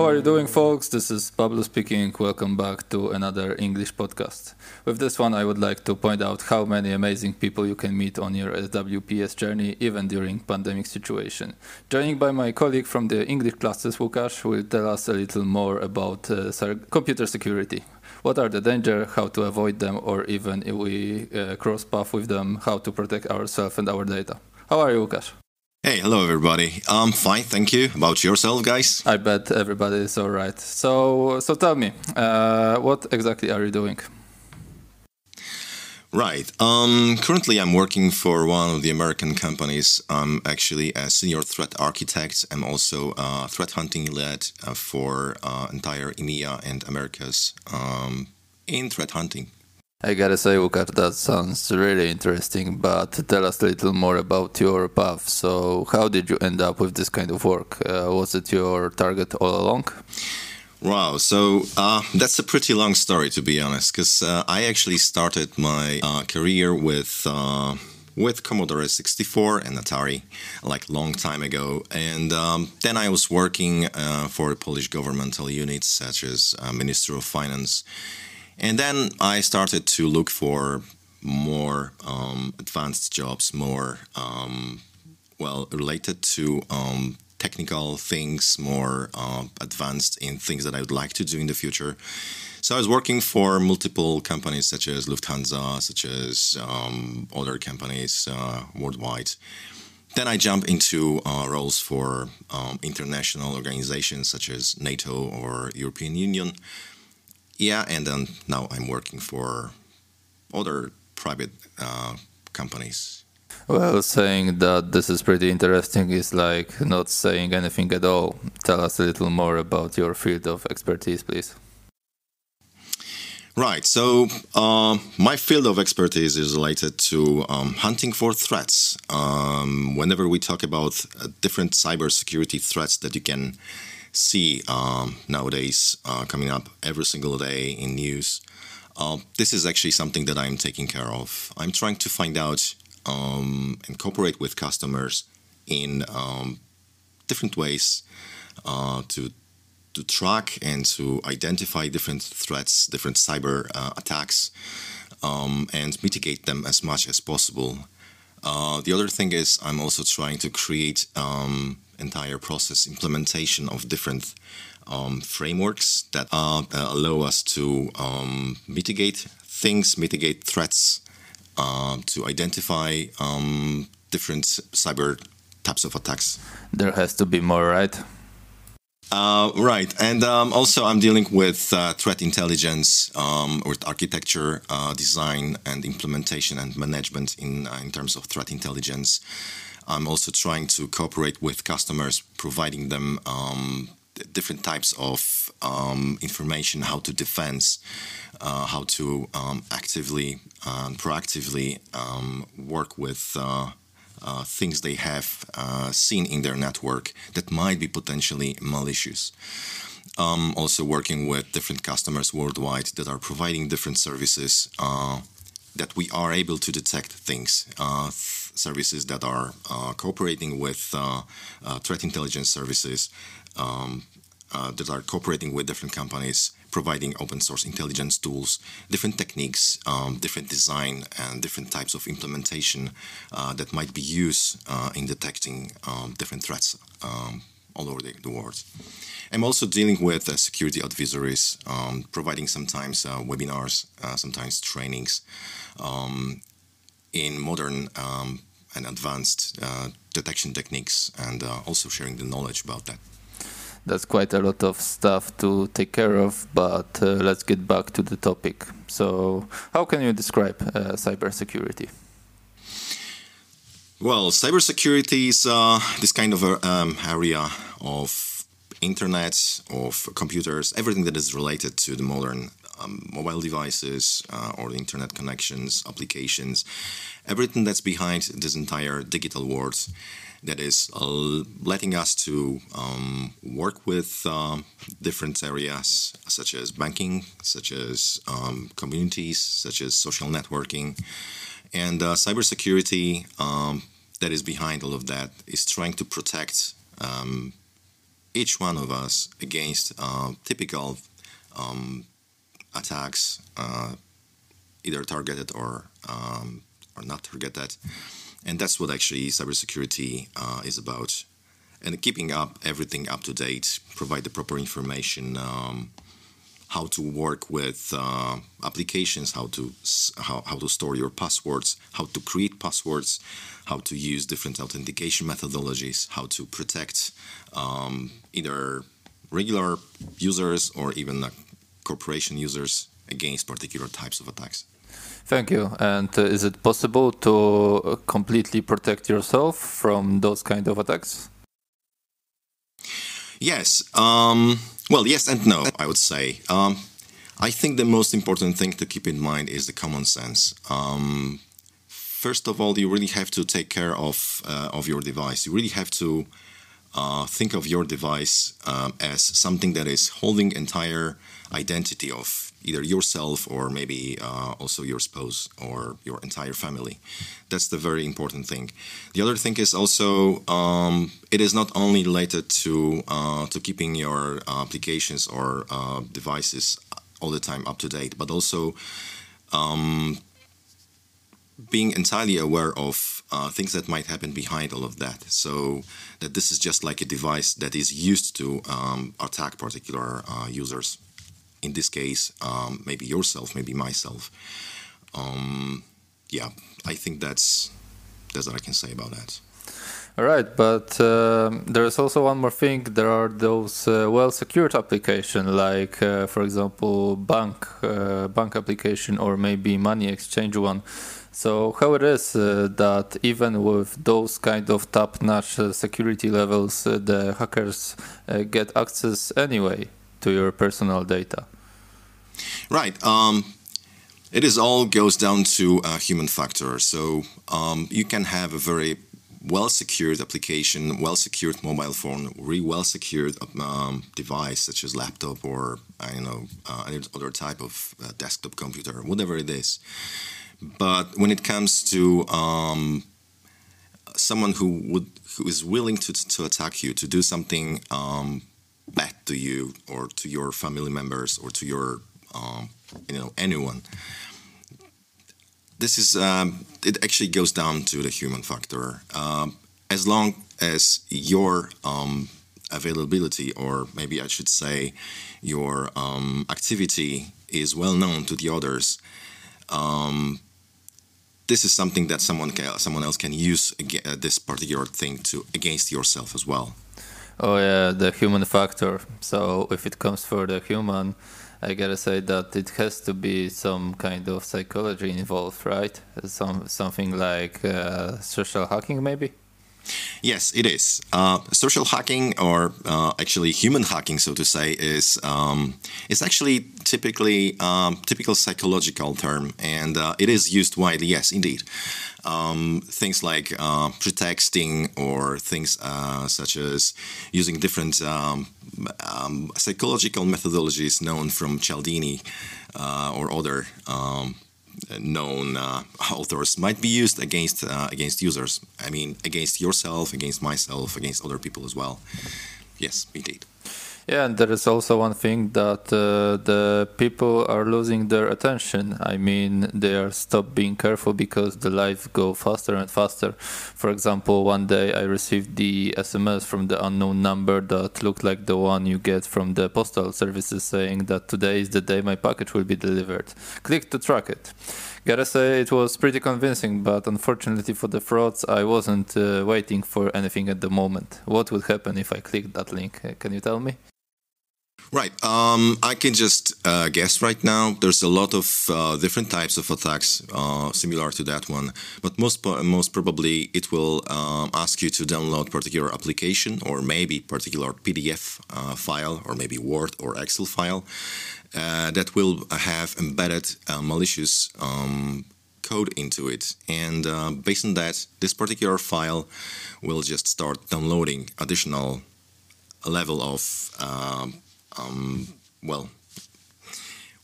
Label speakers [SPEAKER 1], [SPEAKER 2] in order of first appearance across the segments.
[SPEAKER 1] How are you doing, folks? This is Pablo speaking. Welcome back to another English podcast. With this one, I would like to point out how many amazing people you can meet on your SWPS journey, even during pandemic situation. Joining by my colleague from the English classes, Łukasz, will tell us a little more about uh, computer security. What are the dangers, how to avoid them, or even if we uh, cross path with them, how to protect ourselves and our data. How are you, Łukasz?
[SPEAKER 2] Hey, hello everybody. I'm fine, thank you. About yourself, guys?
[SPEAKER 1] I bet everybody is all right. So, so tell me, uh, what exactly are you doing?
[SPEAKER 2] Right. Um, currently, I'm working for one of the American companies. I'm actually a senior threat architect. I'm also a threat hunting lead uh, for uh, entire EMEA and Americas um, in threat hunting.
[SPEAKER 1] I gotta say, Łukasz, that sounds really interesting, but tell us a little more about your path. So, how did you end up with this kind of work? Uh, was it your target all along?
[SPEAKER 2] Wow, so uh, that's a pretty long story to be honest, because uh, I actually started my uh, career with uh, with Commodore 64 and Atari, like long time ago, and um, then I was working uh, for Polish governmental units such as uh, Ministry of Finance and then I started to look for more um, advanced jobs, more um, well related to um, technical things, more uh, advanced in things that I would like to do in the future. So I was working for multiple companies such as Lufthansa, such as um, other companies uh, worldwide. Then I jump into uh, roles for um, international organizations such as NATO or European Union yeah, and then now I'm working for other private uh, companies.
[SPEAKER 1] Well, saying that this is pretty interesting is like not saying anything at all. Tell us a little more about your field of expertise, please.
[SPEAKER 2] Right. So, uh, my field of expertise is related to um, hunting for threats. Um, whenever we talk about uh, different cybersecurity threats that you can see um, nowadays uh, coming up every single day in news. Uh, this is actually something that I'm taking care of. I'm trying to find out um, and cooperate with customers in um, different ways uh, to to track and to identify different threats, different cyber uh, attacks, um, and mitigate them as much as possible. Uh, the other thing is I'm also trying to create um, entire process implementation of different um, frameworks that uh, allow us to um, mitigate things, mitigate threats, uh, to identify um, different cyber types of attacks.
[SPEAKER 1] There has to be more, right?
[SPEAKER 2] Uh, right, and um, also I'm dealing with uh, threat intelligence, um, with architecture, uh, design, and implementation and management in uh, in terms of threat intelligence. I'm also trying to cooperate with customers, providing them um, different types of um, information, how to defend, uh, how to um, actively and proactively um, work with uh, uh, things they have uh, seen in their network that might be potentially malicious. Um, also working with different customers worldwide that are providing different services uh, that we are able to detect things uh, services that are uh, cooperating with uh, uh, threat intelligence services um, that are cooperating with different companies providing open source intelligence tools, different techniques, um, different design, and different types of implementation uh, that might be used uh, in detecting um, different threats um, all over the, the, world. I'm also dealing with uh, security advisories, um, providing sometimes webinars, sometimes trainings um, in modern um, and advanced uh, detection techniques and uh, also sharing the knowledge about that.
[SPEAKER 1] That's quite a lot of stuff to take care of, but uh, let's get back to the topic. So, how can you describe uh, cybersecurity?
[SPEAKER 2] Well, cybersecurity is uh, this kind of a, um, area of internet, of computers, everything that is related to the modern um, mobile devices uh, or the internet connections, applications, everything that's behind this entire digital world that is uh, letting us to um, work with um, different areas such as banking, such as um, communities, such as social networking, and uh, cybersecurity um, that is behind all of that is trying to protect um, each one of us against uh, typical attacks, uh, either targeted or or not forget that. and that's what actually cybersecurity uh, is about. And keeping up everything up to date, provide the proper information, um, how to work with uh, applications, how to how, how to store your passwords, how to create passwords, how to use different authentication methodologies, how to protect um, either regular users or even uh, corporation users against particular types of attacks.
[SPEAKER 1] Thank you. And uh, is it possible to uh, completely protect yourself from those kind of attacks?
[SPEAKER 2] Yes. Um, well, yes and no, I would say. Um, I think the most important thing to keep in mind is the common sense. Um, first of all, you really have to take care of uh, of your device. You really have to uh, think of your device um, as something that is holding entire identity of either yourself or maybe uh, also your spouse or your entire family. That's the very important thing. The other thing is also um, it is not only related to uh, to keeping your applications or uh, devices all the time up to date, but also um, being entirely aware of uh, things that might happen behind all of that. So that this is just like a device that is used to um, attack particular uh, users. In this case, um, maybe yourself, maybe myself. Um, yeah, I think that's that's what I can say about that.
[SPEAKER 1] All right, but uh, there is also one more thing. There are those uh, well-secured application, like uh, for example, bank uh, bank application or maybe money exchange one so how it is uh, that even with those kind of top-notch uh, security levels, the hackers get access anyway to your personal data?
[SPEAKER 2] Right. Um, it is all goes down to a human factor. So um, you can have a very well secured application, well secured mobile phone, really well secured um, device such as laptop or I know uh, any other type of uh, desktop computer, whatever it is. But when it comes to um, someone who would who is willing to to attack you, to do something um, bad to you or to your family members or to your um, you know anyone, this is um, it actually goes down to the human factor. Um, as long as your um, availability, or maybe I should say, your activity is well known to the others. Um, this is something that someone can, someone else can use this particular thing to against yourself as well.
[SPEAKER 1] Oh yeah, the human factor. So if it comes for the human, I gotta say that it has to be some kind of psychology involved, right? Some something like uh, social hacking, maybe.
[SPEAKER 2] Yes, it is. Uh, social hacking, or uh, actually human hacking, so to say, is um, is actually typically um, typical psychological term, and uh, it is used widely. Yes, indeed. Um, things like uh, pretexting, or things uh, such as using different um, um, psychological methodologies known from Cialdini uh, or other um, known uh, authors might be used against uh, against users. I mean, against yourself, against myself, against other people as well. Yes, indeed.
[SPEAKER 1] Yeah, and there is also one thing that uh, the people are losing their attention. I mean, they are stop being careful because the life go faster and faster. For example, one day I received the SMS from the unknown number that looked like the one you get from the postal services saying that today is the day my package will be delivered. Click to track it. Gotta say, it was pretty convincing, but unfortunately for the frauds, I wasn't uh, waiting for anything at the moment. What would happen if I clicked that link? Uh, can you tell me?
[SPEAKER 2] Right. Um, I can just uh, guess right now. There's a lot of uh, different types of attacks uh, similar to that one, but most most probably it will um, ask you to download particular application or maybe particular PDF uh, file or maybe Word or Excel file uh, that will have embedded uh, malicious um, code into it, and based on that, this particular file will just start downloading additional level of um, um, well,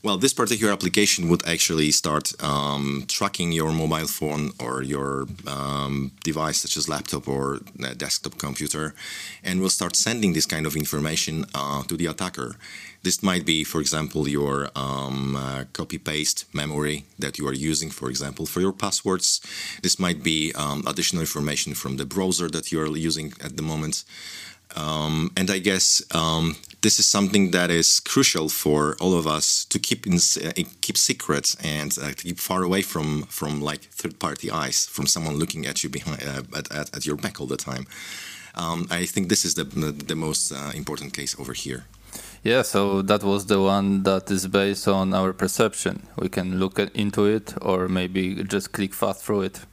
[SPEAKER 2] Well, this particular application would actually start um, tracking your mobile phone or your um, device, such as laptop or desktop computer, and will start sending this kind of information uh, to the attacker. This might be, for example, your um, uh, copy-paste memory that you are using, for example, for your passwords. This might be um, additional information from the browser that you are using at the moment. Um, and I guess um, this is something that is crucial for all of us to keep in, uh, keep secret and uh, keep far away from from like third party eyes, from someone looking at you behind uh, at, at, at, your back all the time. Um, I think this is the the most uh, important case over here.
[SPEAKER 1] Yeah, so that was the one that is based on our perception. We can look at, into it or maybe just click fast through it.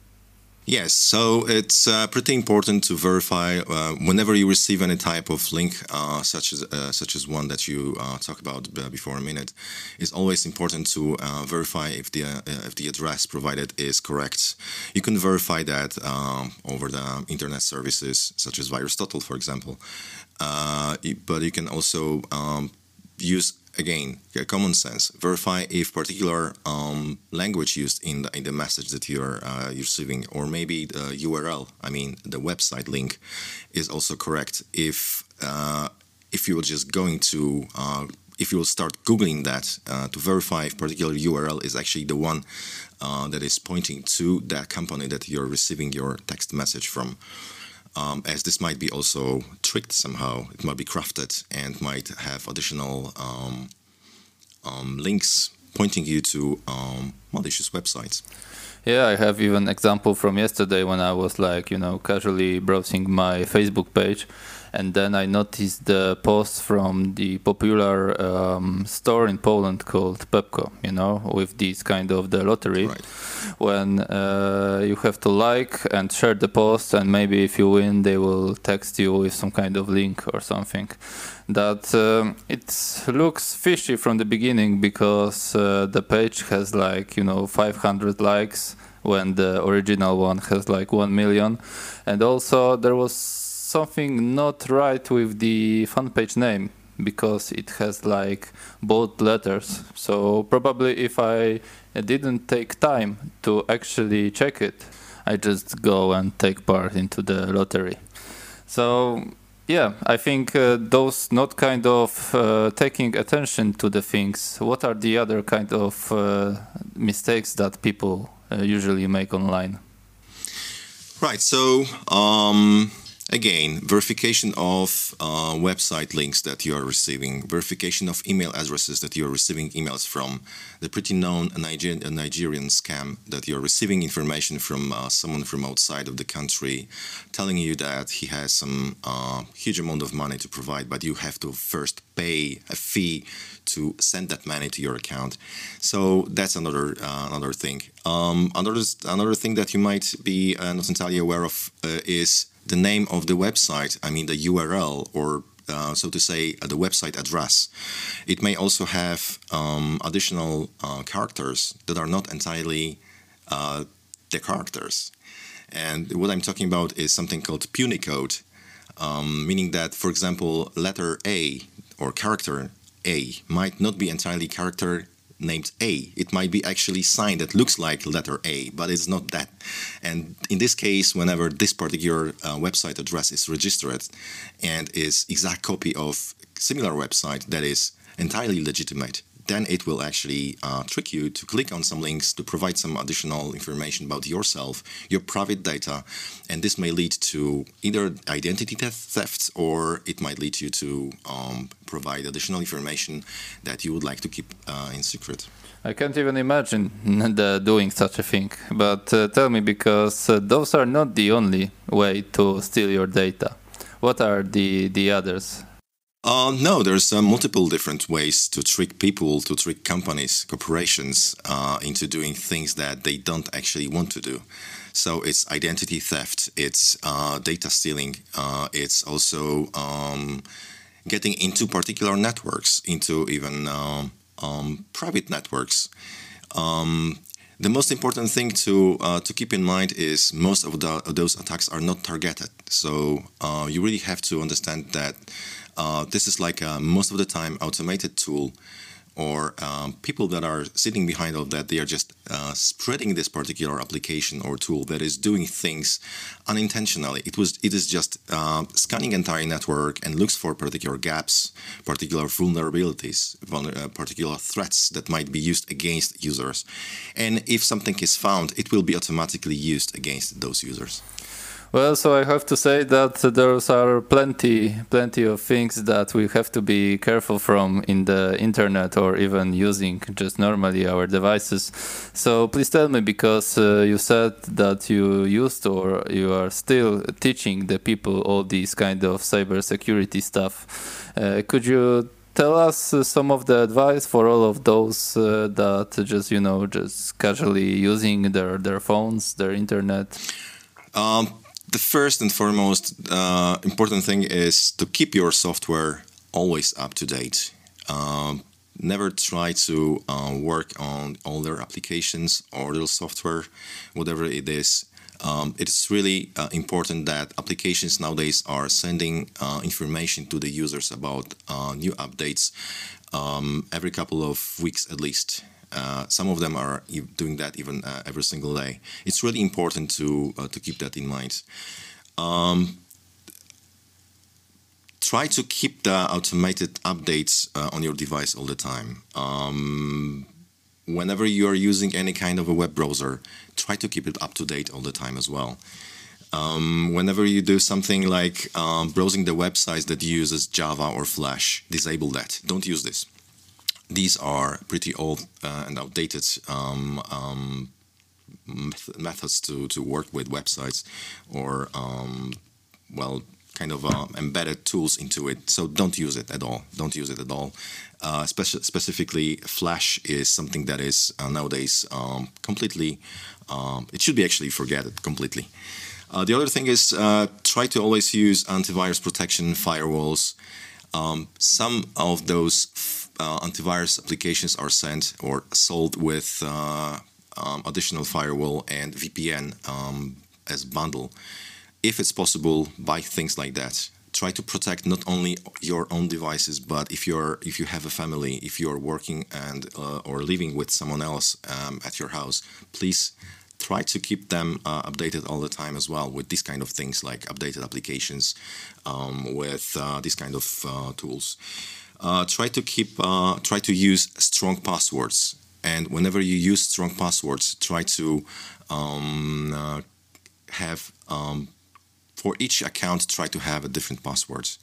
[SPEAKER 2] Yes, so it's uh, pretty important to verify uh, whenever you receive any type of link, uh, such as uh, such as one that you uh, talk about before a minute. It's always important to uh, verify if the if the address provided is correct. You can verify that um, over the internet services such as VirusTotal, for example. but you can also um, use again, common sense. Verify if particular um, language used in the, in the message that you're uh, receiving, or maybe the URL, I mean the website link, is also correct. If uh, if you're just going to uh, if you will start googling that uh, to verify if particular URL is actually the one uh, that is pointing to that company that you're receiving your text message from um, as this might be also tricked somehow. It might be crafted and might have additional um, um, links pointing you to um, malicious websites.
[SPEAKER 1] Yeah, I have even example from yesterday when I was like, you know, casually browsing my Facebook page and then I noticed the post from the popular um, store in Poland called Pepco, you know, with this kind of the lottery, right. when uh, you have to like and share the post, and maybe if you win, they will text you with some kind of link or something. That um, it looks fishy from the beginning because uh, the page has like you know 500 likes when the original one has like 1 million and also there was something not right with the fan page name because it has like bold letters. So probably if I didn't take time to actually check it, I just go and take part into the lottery. So yeah, I think uh, those not kind of uh, taking attention to the things. What are the other kind of uh, mistakes that people uh, usually make online?
[SPEAKER 2] Right. So. Um Again, verification of uh, website links that you are receiving, verification of email addresses that you are receiving emails from, the pretty known Niger Nigerian scam that you are receiving information from uh, someone from outside of the country telling you that he has some uh, huge amount of money to provide, but you have to first pay a fee to send that money to your account. So that's another uh, another thing. Um, another another thing that you might be uh, not entirely aware of uh, is the name of the website, I mean the URL or uh, so to say, uh, the website address. It may also have um, additional uh, characters that are not entirely uh, the characters. And what I'm talking about is something called Punycode, um, meaning that, for example, letter A or character A might not be entirely character named A. It might be actually sign that looks like letter A, but it's not that. And in this case, whenever this particular uh, website address is registered and is exact copy of similar website that is entirely legitimate, then it will actually uh, trick you to click on some links to provide some additional information about yourself, your private data, and this may lead to either identity theft or it might lead you to um, provide additional information that you would like to keep uh, in secret.
[SPEAKER 1] I can't even imagine doing such a thing. But uh, tell me, because uh, those are not the only way to steal your data. What are the the others?
[SPEAKER 2] Uh, no, there's uh, multiple different ways to trick people, to trick companies, corporations uh, into doing things that they don't actually want to do. So it's identity theft, it's uh, data stealing, uh, it's also um, getting into particular networks, into even um, um, private networks. Um, the most important thing to uh, to keep in mind is most of, the, of those attacks are not targeted. So you really have to understand that uh, this is like a, most of the time automated tool or um, people that are sitting behind all that, they are just uh, spreading this particular application or tool that is doing things unintentionally. It was it is just uh, scanning entire network and looks for particular gaps, particular vulnerabilities, uh, particular threats that might be used against users. And if something is found, it will be automatically used against those users.
[SPEAKER 1] Well, so I have to say that there are plenty, plenty of things that we have to be careful from in the internet or even using just normally our devices. So please tell me, because uh, you said that you used or you are still teaching the people all these kind of cybersecurity stuff. Uh, could you tell us uh, some of the advice for all of those uh, that just you know just casually using their their phones, their internet?
[SPEAKER 2] Um, the first and foremost uh, important thing is to keep your software always up to date. Um, never try to uh, work on older applications or little software, whatever it is. Um, it's really uh, important that applications nowadays are sending uh, information to the users about uh, new updates um, every couple of weeks at least. Uh, some of them are doing that even uh, every single day. It's really important to uh, to keep that in mind. Um, try to keep the automated updates uh, on your device all the time. Um, whenever you are using any kind of a web browser, try to keep it up to date all the time as well. Um, whenever you do something like um, browsing the websites that uses Java or Flash, disable that. Don't use this these are pretty old uh, and outdated um, um, methods to, to work with websites or um, well kind of uh, embedded tools into it. So don't use it at all. Don't use it at all. Uh, speci specifically flash is something that is uh, nowadays um, completely um, it should be actually forget completely. Uh, the other thing is uh, try to always use antivirus protection firewalls. Um, some of those uh, antivirus applications are sent or sold with uh, um, additional firewall and VPN um, as bundle. If it's possible, buy things like that. Try to protect not only your own devices, but if you're if you have a family, if you're working and uh, or living with someone else um, at your house, please try to keep them uh, updated all the time as well with these kind of things like updated applications um, with uh, these kind of uh, tools uh, try to keep uh, try to use strong passwords. And whenever you use strong passwords try to um, uh, have um, for each account try to have a different passwords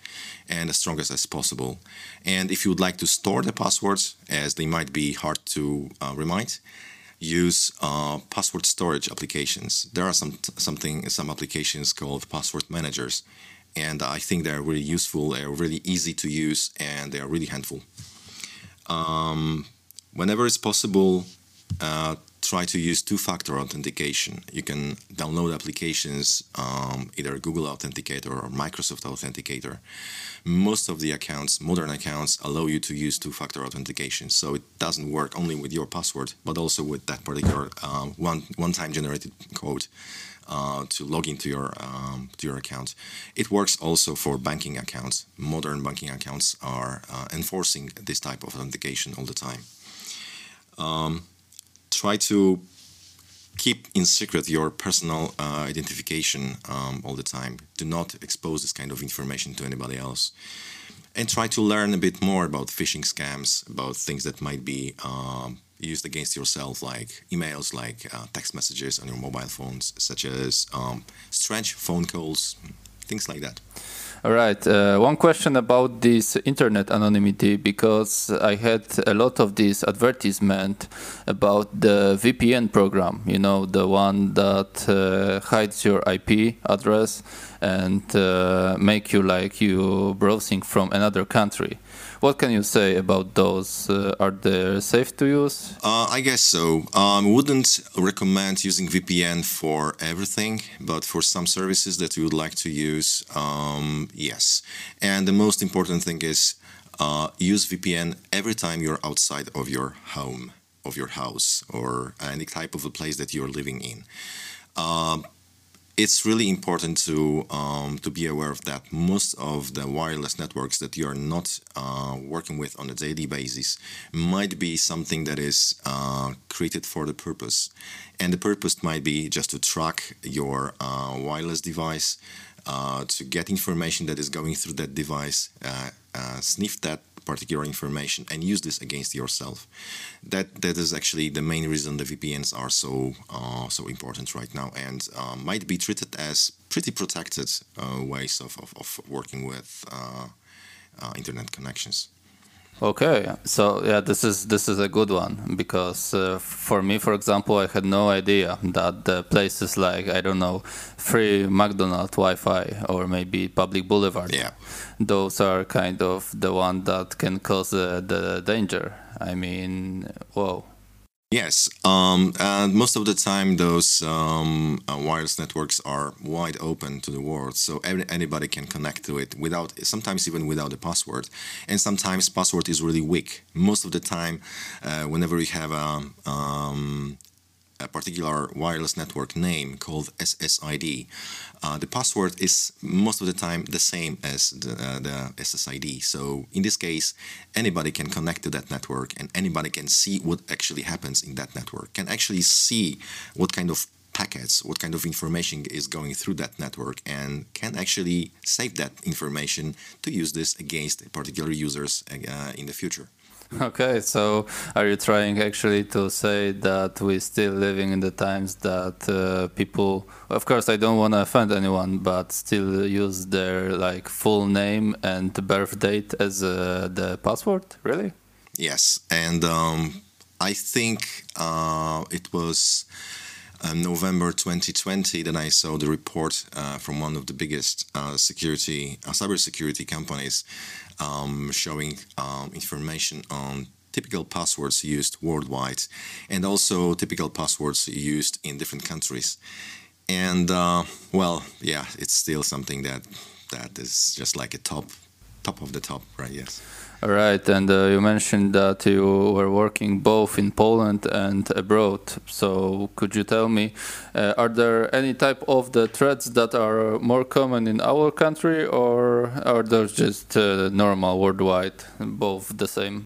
[SPEAKER 2] and as strong as, possible. And if you would like to store the passwords as they might be hard to uh, remind use uh, password storage applications. There are some something some applications called password managers and I think they're really useful. They're really easy to use, and they are really handful. Um, whenever it's possible, uh, try to use two-factor authentication. You can download applications, um, either Google Authenticator or Microsoft Authenticator. Most of the accounts, modern accounts, allow you to use two-factor authentication, so it doesn't work only with your password, but also with that particular uh, one one-time generated code. Uh, to log into your um, to your account. It works also for banking accounts. Modern banking accounts are uh, enforcing this type of authentication all the time. Um, try to keep in secret your personal uh, identification um, all the time. Do not expose this kind of information to anybody else. And try to learn a bit more about phishing scams, about things that might be um, used against yourself, like emails, like uh, text messages on your mobile phones, such as um, strange phone calls, things like that.
[SPEAKER 1] All right. Uh, one question about this internet anonymity because I had a lot of this advertisement about the VPN program. You know, the one that uh, hides your IP address and uh, make you like you browsing from another country. What can you say about those? Uh, are they safe to use?
[SPEAKER 2] Uh, I guess so. Um, wouldn't recommend using VPN for everything, but for some services that you would like to use, um, yes. And the most important thing is uh, use VPN every time you're outside of your home, of your house, or any type of a place that you're living in. It's really important to um, to be aware of that. Most of the wireless networks that you are not uh, working with on a daily basis might be something that is uh, created for the purpose, and the purpose might be just to track your uh, wireless device, uh, to get information that is going through that device, uh, uh, sniff that particular information and use this against yourself. That that is actually the main reason the VPNs are so uh, so important right now and uh, might be treated as pretty protected uh, ways of, of, of, working with uh, uh, internet connections.
[SPEAKER 1] Okay, so yeah, this is this is a good one because uh, for me, for example, I had no idea that the places like I don't know, free McDonald Wi-Fi or maybe public boulevard,
[SPEAKER 2] yeah,
[SPEAKER 1] those are kind of the one that can cause uh, the danger. I mean, whoa.
[SPEAKER 2] Yes, um, and most of the time those um, uh, wireless networks are wide open to the world, so every, anybody can connect to it without, sometimes even without a password. And sometimes password is really weak. Most of the time, uh, whenever we have a um, a particular wireless network name called SSID. Uh, the password is most of the time the same as the, uh, the, SSID. So in this case, anybody can connect to that network and anybody can see what actually happens in that network, can actually see what kind of packets, what kind of information is going through that network, and can actually save that information to use this against particular users uh, in the future.
[SPEAKER 1] Okay, so are you trying actually to say that we're still living in the times that uh, people, of course, I don't want to offend anyone, but still use their like full name and birth date as uh, the password? Really?
[SPEAKER 2] Yes, and um, I think uh, it was. Uh, November 2020, then I saw the report uh, from one of the biggest uh, security, uh, cybersecurity companies um, showing um, information on typical passwords used worldwide and also typical passwords used in different countries. And uh, well, yeah, it's still something that that is just like a top top of the top, right? Yes.
[SPEAKER 1] All right, and uh, you mentioned that you were working both in Poland and abroad. So could you tell me, uh, are there any type of the threats that are more common in our country, or are those just uh, normal worldwide, both the same?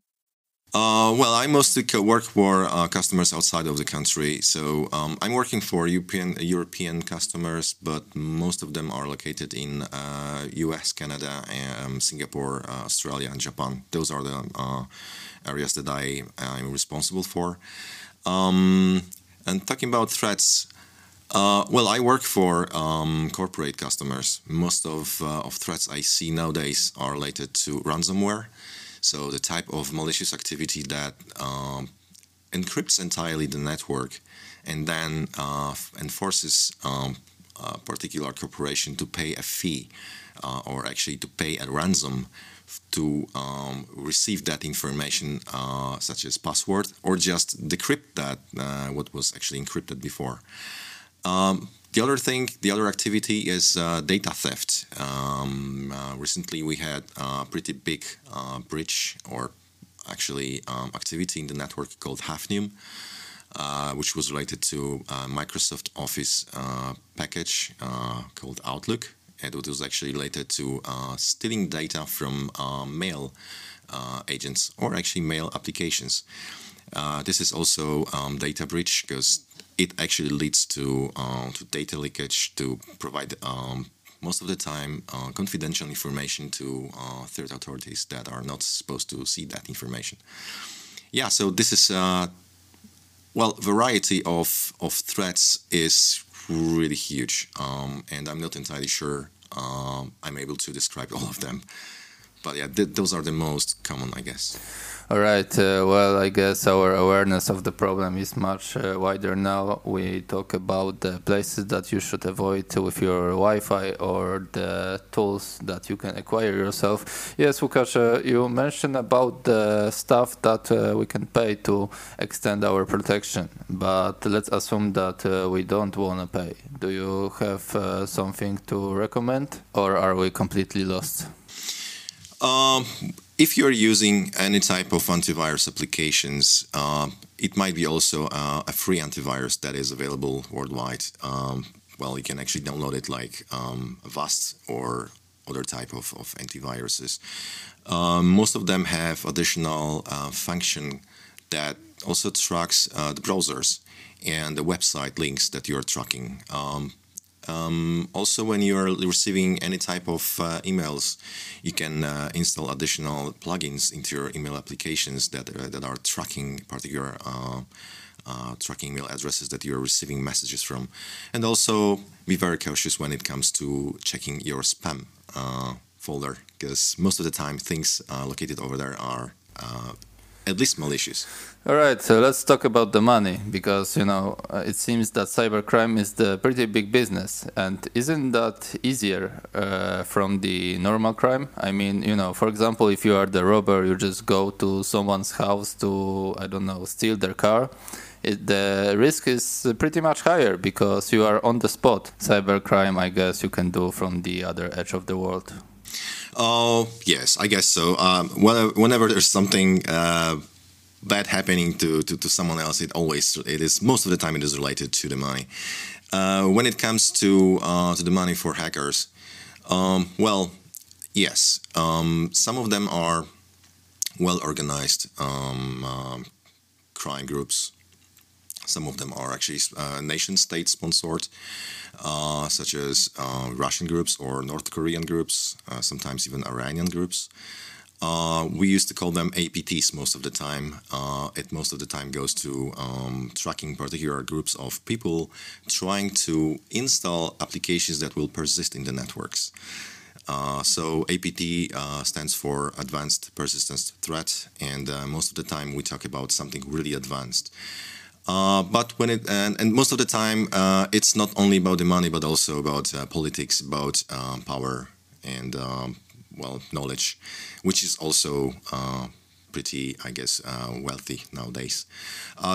[SPEAKER 2] Uh, well, I mostly work for uh, customers outside of the country. So um, I'm working for European European customers, but most of them are located in uh, U.S., Canada, um, Singapore, uh, Australia, and Japan. Those are the uh, areas that I am responsible for. Um, and talking about threats, uh, well, I work for um, corporate customers. Most of, uh, of threats I see nowadays are related to ransomware. So the type of malicious activity that um, encrypts entirely the network and then uh, enforces um, a particular corporation to pay a fee uh, or actually to pay a ransom to um, receive that information uh, such as password or just decrypt that uh, what was actually encrypted before. Um, the other thing, the other activity is uh, data theft. Um, uh, recently, we had a pretty big uh, breach or actually um, activity in the network called Hafnium, uh, which was related to Microsoft Office uh, package uh, called Outlook. And it was actually related to stealing data from mail agents or actually mail applications. this is also um, data breach because it actually leads to uh, to data leakage to provide um, most of the time uh, confidential information to uh, third authorities that are not supposed to see that information. Yeah, so this is uh, well, variety of of threats is really huge, um, and I'm not entirely sure um, I'm able to describe all of them. But yeah, th- those are the most common, I guess.
[SPEAKER 1] All right. Uh, well, I guess our awareness of the problem is much uh, wider now. We talk about the places that you should avoid with your Wi-Fi or the tools that you can acquire yourself. Yes, Łukasz, uh, you mentioned about the stuff that uh, we can pay to extend our protection, but let's assume that uh, we don't want to pay. Do you have uh, something to recommend, or are we completely lost?
[SPEAKER 2] Um, if you're using any type of antivirus applications, uh, it might be also uh, a free antivirus that is available worldwide. Um, well, you can actually download it like um, Avast or other type of, of antiviruses. Um, most of them have additional uh, function that also tracks uh, the browsers and the website links that you're tracking. Um, um, also, when you're receiving any type of uh, emails, you can uh, install additional plugins into your email applications that uh, that are tracking particular uh, uh, tracking email addresses that you're receiving messages from, and also be very cautious when it comes to checking your spam uh, folder because most of the time things located over there are at least malicious.
[SPEAKER 1] All right, so let's talk about the money because you know uh, it seems that cybercrime is the pretty big business, and isn't that easier uh, from the normal crime? I mean, you know, for example, if you are the robber, you just go to someone's house to I don't know steal their car. It, the risk is pretty much higher because you are on the spot. Cybercrime, I guess, you can do from the other edge of the world.
[SPEAKER 2] Oh yes, I guess so. Um, whenever, whenever there's something uh, bad happening to, to, to, someone else, it always it is most of the time it is related to the money. Uh, when it comes to uh, to the money for hackers, um, well, yes, um, some of them are well organized um, um, crime groups. Some of them are actually uh, nation state sponsored uh, such as uh, Russian groups or North Korean groups, uh, sometimes even Iranian groups. Uh, we used to call them APTs most of the time. Uh, it most of the time goes to um, tracking particular groups of people trying to install applications that will persist in the networks. Uh, so APT uh, stands for Advanced Persistent Threat, and uh, most of the time we talk about something really advanced. Uh, but when it and, and, most of the time uh, it's not only about the money but also about uh, politics about um, power and um, well knowledge which is also uh, pretty i guess uh, wealthy nowadays.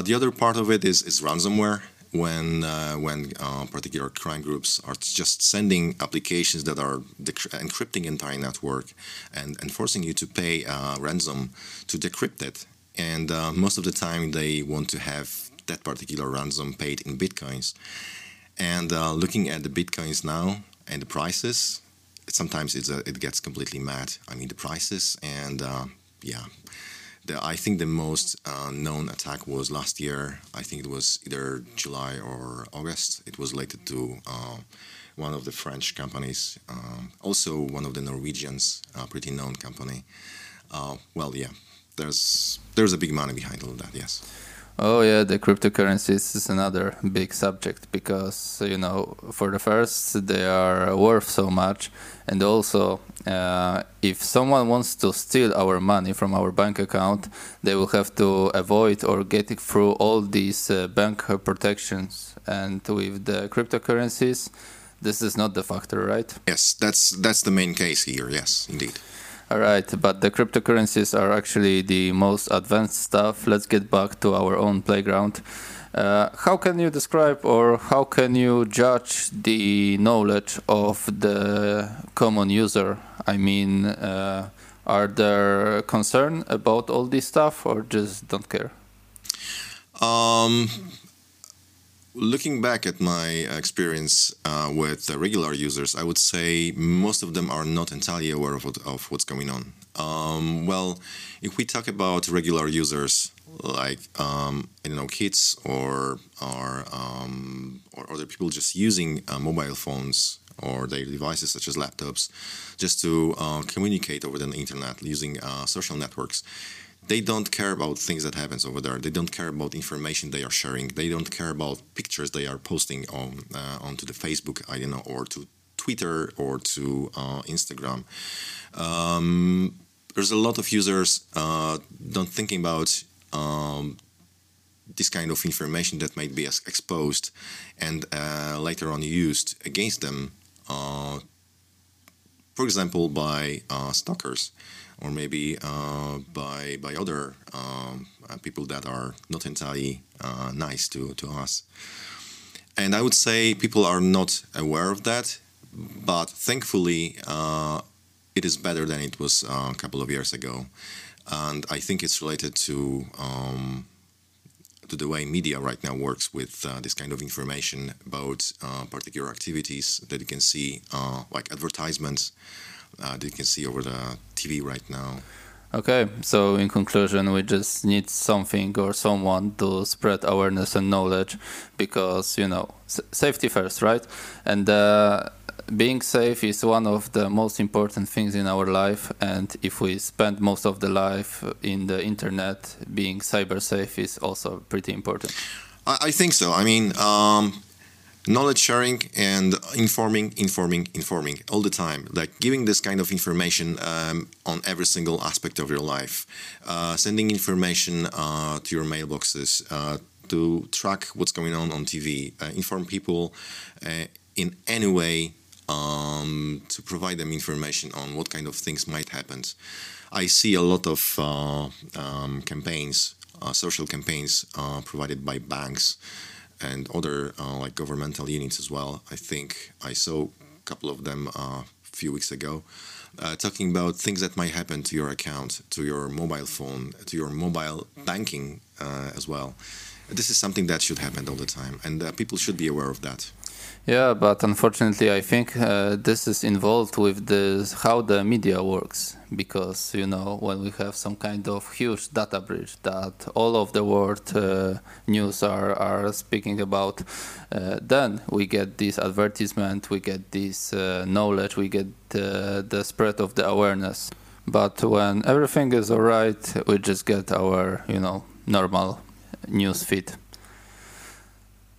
[SPEAKER 2] The other part of it is, is ransomware. When when particular crime groups are just sending applications that are encrypting entire network and, and forcing you to pay ransom to decrypt it. And most of the time they want to have that particular ransom paid in bitcoins. And uh, looking at the bitcoins now and the prices, sometimes it's a, it gets completely mad. I mean the prices and uh, yeah. The, I think the most uh, known attack was last year. I think it was either July or August. It was related to uh, one of the French companies, um, also one of the Norwegians, a pretty known company. Uh, well, yeah, there's there's a big money behind all that. Yes.
[SPEAKER 1] Oh yeah, the cryptocurrencies is another big subject because you know, for the first, they are worth so much, and also, uh, if someone wants to steal our money from our bank account, they will have to avoid or get it through all these uh, bank protections. And with the cryptocurrencies, this is not the factor, right?
[SPEAKER 2] Yes, that's that's the main case here. Yes, indeed.
[SPEAKER 1] All right, but the cryptocurrencies are actually the most advanced stuff. Let's get back to our own playground. Uh, how can you describe or how can you judge the knowledge of the common user? I mean, uh, are there concern about all this stuff or just don't care?
[SPEAKER 2] Um, looking back at my experience uh, with regular users, I would say most of them are not entirely aware of, what, of what's going on. Um, well, if we talk about regular users like um, I don't know kids or or, um, or other people just using uh, mobile phones or their devices such as laptops, just to uh, communicate over the internet using uh, social networks they don't care about things that happens over there. They don't care about information they are sharing. They don't care about pictures they are posting on uh, onto the Facebook, I don't know, or to Twitter or to uh, Instagram. Um, there's a lot of users uh, don't thinking about um, this kind of information that might be exposed and uh, later on used against them. Uh, for example, by uh, stalkers or maybe uh, by by other um, uh, people that are not entirely uh, nice to, to us. And I would say people are not aware of that, but thankfully it is better than it was a couple of years ago. And I think it's related to um, to the way media right now works with uh, this kind of information about uh, particular activities that you can see, uh, like advertisements uh, that you can see over the TV right now.
[SPEAKER 1] Okay, so in conclusion, we just need something or someone to spread awareness and knowledge because, you know, safety first, right? And uh, being safe is one of the most important things in our life and if we spend most of the life in the internet being cyber safe is also pretty important
[SPEAKER 2] i, I think so i mean um, knowledge sharing and informing informing informing all the time. Like giving this kind of information um, on every single aspect of your life. Uh, sending information uh, to your mailboxes uh, to track what's going on on tv uh, inform people uh, in any way um, to provide them information on what kind of things might happen. I see a lot of uh, um, campaigns, social campaigns provided by banks and other uh, like governmental units as well. I think I saw a couple of them uh, a few weeks ago. Uh, talking about things that might happen to your account, to your mobile phone, to your mobile banking as well. This is something that should happen all the time, and people should be aware of that.
[SPEAKER 1] Yeah, but unfortunately, I think uh, this is involved with this how the media works because you know when we have some kind of huge data breach that all of the world uh, news are are speaking about, uh, then we get this advertisement, we get this uh, knowledge, we get the spread of the awareness. But when everything is alright, we just get our you know normal news feed.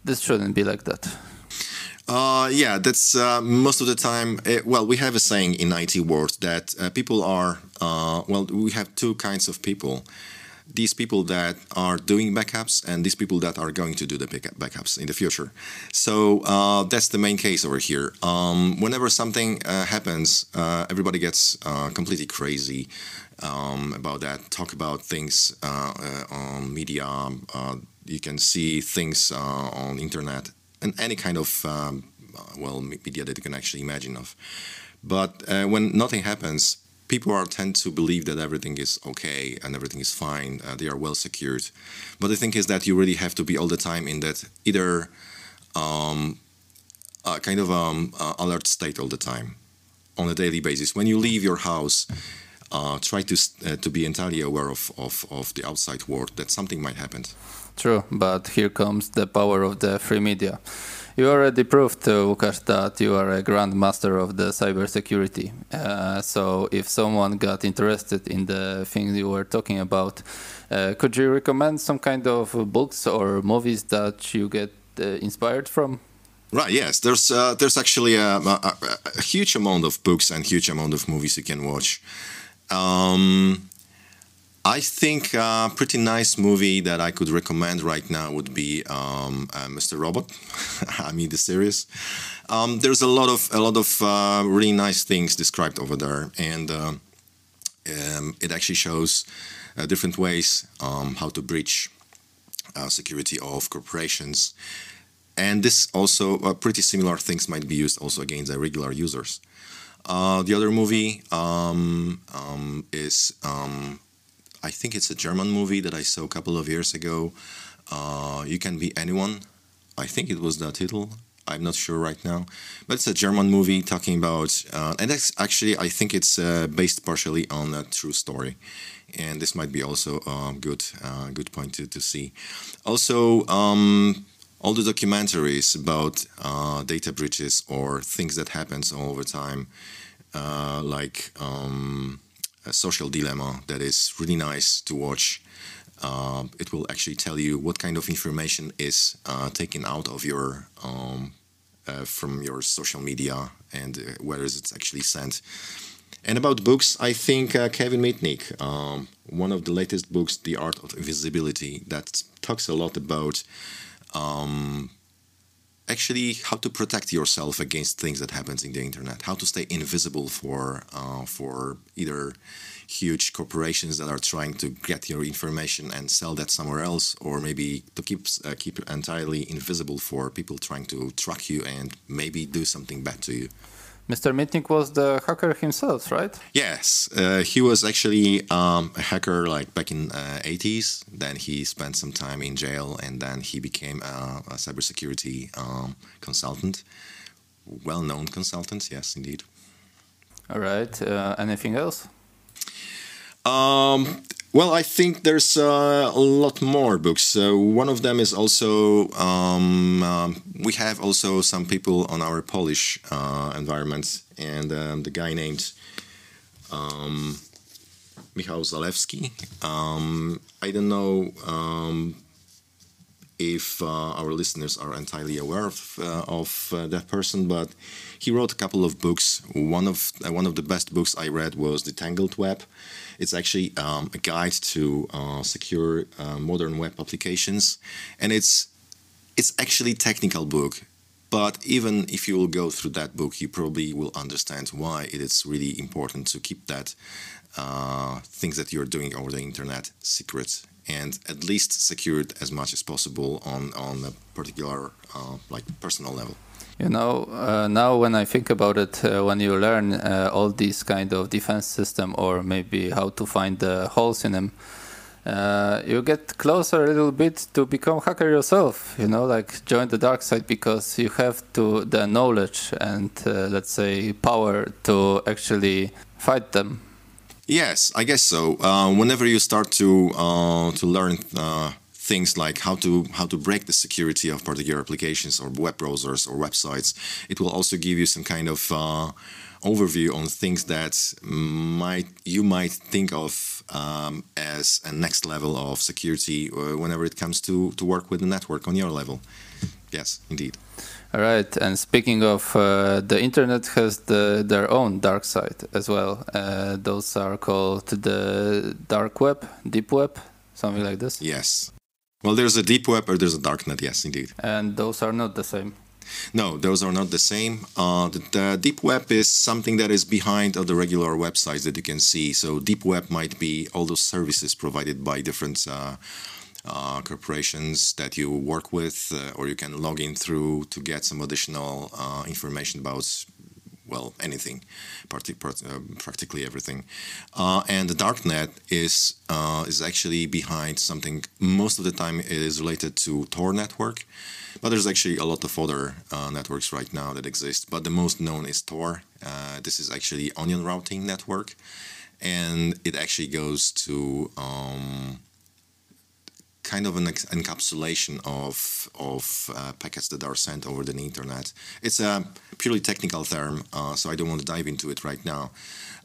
[SPEAKER 1] This shouldn't be like that.
[SPEAKER 2] Uh, yeah, that's uh, most of the time. It, eh, well, we have a saying in IT world that uh, people are, uh, well, we have two kinds of people. These people that are doing backups and these people that are going to do the backups in the future. So uh, that's the main case over here. Um, whenever something uh, happens, everybody gets completely crazy um, about that. Talk about things on media. you can see things on internet and any kind of um, uh, well media that you can actually imagine of. But uh, when nothing happens, people are tend to believe that everything is okay and everything is fine. Uh, they are well secured. But the thing is that you really have to be all the time in that either um, kind of um, alert state all the time on a daily basis. When you leave your house, uh, try to uh, to be entirely aware of, of, of the outside world that something might happen.
[SPEAKER 1] True, but here comes the power of the free media. You already proved, uh, that you are a grandmaster of the cybersecurity. Uh, so, if someone got interested in the things you were talking about, uh, could you recommend some kind of books or movies that you get uh, inspired from?
[SPEAKER 2] Right. Yes. There's uh, there's actually a, a, a, huge amount of books and huge amount of movies you can watch. Um, I think a pretty nice movie that I could recommend right now would be um, uh, Mr. Robot. I mean the series. Um, there's a lot of a lot of uh, really nice things described over there, and uh, um, it actually shows uh, different ways um, how to breach uh, security of corporations. And this also uh, pretty similar things might be used also against regular users. the other movie um, um, is I think it's a German movie that I saw a couple of years ago. Uh, you Can Be Anyone. I think it was the title. I'm not sure right now, but it's a German movie talking about, uh, and actually I think it's uh, based partially on a true story, and this might be also a good uh, good point to, to see. Also, um, all the documentaries about uh, data breaches or things that happens over time, uh, like. Um, a social dilemma that is really nice to watch. Uh, it will actually tell you what kind of information is uh, taken out of your um, uh, from your social media and uh, where is it actually sent. And about books, I think uh, Kevin Mitnick, um, one of the latest books, The Art of Invisibility, that talks a lot about um, actually how to protect yourself against things that happens in the internet how to stay invisible for uh, for either huge corporations that are trying to get your information and sell that somewhere else or maybe to keep uh, keep entirely invisible for people trying to track you and maybe do something bad to you
[SPEAKER 1] Mr. Mitnick was the hacker himself, right?
[SPEAKER 2] Yes, uh, he was actually um, a hacker like back in uh, 80s. Then he spent some time in jail, and then he became a, a cybersecurity um, consultant, well-known consultant. Yes, indeed.
[SPEAKER 1] All right. Uh, anything else?
[SPEAKER 2] Um, well, I think there's uh, a lot more books. Uh, one of them is also um, um, we have also some people on our Polish uh, environment, and um, the guy named um, Michał Zalewski. Um, I don't know um, if uh, our listeners are entirely aware of, uh, of uh, that person, but he wrote a couple of books. One of one of the best books I read was The Tangled Web it's actually um, a guide to uh, secure uh, modern web applications, and it's it's actually technical book. But even if you will go through that book, you probably will understand why it is really important to keep that uh, things that you're doing over the internet secret and at least secured as much as possible on on a particular uh, like personal level.
[SPEAKER 1] You know, uh, now when I think about it, uh, when you learn uh, all these kind of defense system or maybe how to find the holes in them, uh, you get closer a little bit to become hacker yourself. You know, like join the dark side because you have to the knowledge and uh, let's say power to actually fight them.
[SPEAKER 2] Yes, I guess so. Uh, whenever you start to to learn things like how to how to break the security of particular applications or web browsers or websites. It will also give you some kind of uh, overview on things that might you might think of um, as a next level of security uh, whenever it comes to to work with the network on your level. Yes, indeed.
[SPEAKER 1] All right, and speaking of uh, the internet has the, their own dark side as well. Uh, those are called the dark web, deep web, something like this.
[SPEAKER 2] Yes. Well, there's a deep web or there's a dark net, yes, indeed.
[SPEAKER 1] And those are not the same.
[SPEAKER 2] No, those are not the same. Uh, the, the, deep web is something that is behind of the regular websites that you can see. So deep web might be all those services provided by different uh, uh, corporations that you work with, uh, or you can log in through to get some additional uh, information about well anything, uh, practically everything. Uh, and the darknet is uh, is actually behind something. Most of the time, it is related to Tor network, but there's actually a lot of other uh, networks right now that exist. But the most known is Tor. Uh, this is actually onion routing network, and it actually goes to um, kind of an encapsulation of of uh, packets that are sent over the internet. It's a purely technical term, uh, so I don't want to dive into it right now.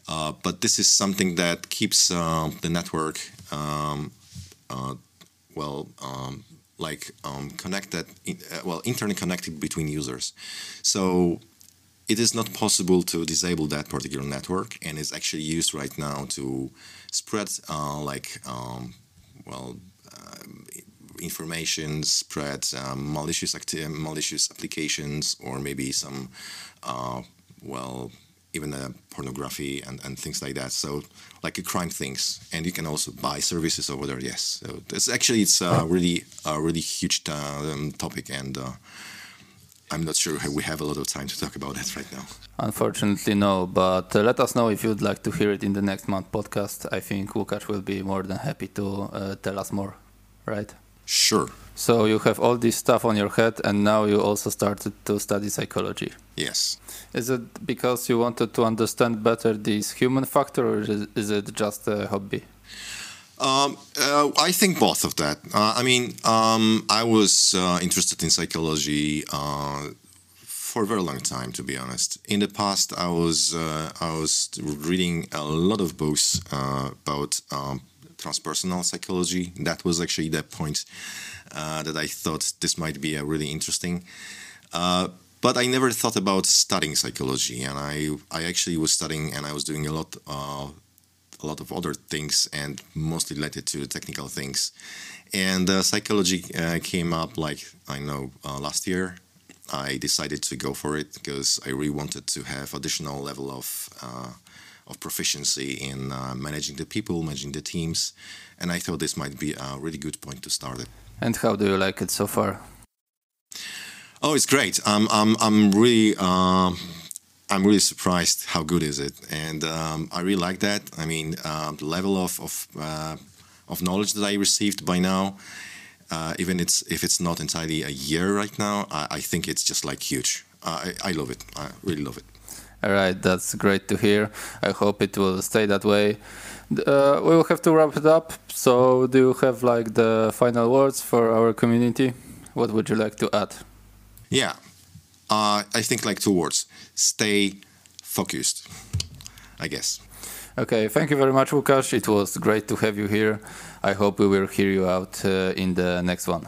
[SPEAKER 2] Uh, but this is something that keeps uh, the network um, uh, well. Um, like um, connected, uh, well, internet connected between users. So it is not possible to disable that particular network, and it's actually used right now to spread like um, well information spread, um, malicious acti- malicious applications, or maybe some, uh, well, even uh, pornography and, and things like that. So like a crime things, and you can also buy services over there. Yes, so it's actually it's a really a really huge uh, um, topic, and uh, I'm not sure we have a lot of time to talk about that right now.
[SPEAKER 1] Unfortunately, no. But uh, let us know if you'd like to hear it in the next month podcast. I think Łukasz will be more than happy to uh, tell us more. Right?
[SPEAKER 2] Sure.
[SPEAKER 1] So you have all this stuff on your head, and now you also started to study psychology.
[SPEAKER 2] Yes.
[SPEAKER 1] Is it because you wanted to understand better this human factor, or is it just a hobby?
[SPEAKER 2] Um, uh, I think both of that. Uh, I mean, um, I was uh, interested in psychology uh, for a very long time, to be honest. In the past, I was uh, I was reading a lot of books uh, about um, transpersonal psychology. That was actually the point that I thought this might be a really interesting. But I never thought about studying psychology, and I I actually was studying and I was doing a lot uh, a lot of other things and mostly related to technical things. And uh, psychology uh, came up like I know uh, last year. I decided to go for it because I really wanted to have additional level of of proficiency in uh, managing the people, managing the teams, and I thought this might be a really good point to start it.
[SPEAKER 1] And how do you like it so far?
[SPEAKER 2] Oh, it's great. I'm I'm I'm really uh, I'm really surprised how good is it, and um, I really like that. I mean, um, the level of of, uh, of knowledge that I received by now, uh, even it's if it's not entirely a year right now, I, I think it's just like huge. I, I love it. I really love it.
[SPEAKER 1] All right, that's great to hear. I hope it will stay that way. Uh, we will have to wrap it up. So, do you have like the final words for our community? What would you like to add?
[SPEAKER 2] Yeah, uh, I think like two words: stay focused. I guess.
[SPEAKER 1] Okay, thank you very much, Łukasz. It was great to have you here. I hope we will hear you out uh, in the next one.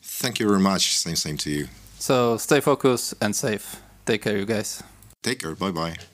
[SPEAKER 2] Thank you very much. Same, same to you.
[SPEAKER 1] So stay focused and safe. Take care, you guys.
[SPEAKER 2] Take care. Bye bye.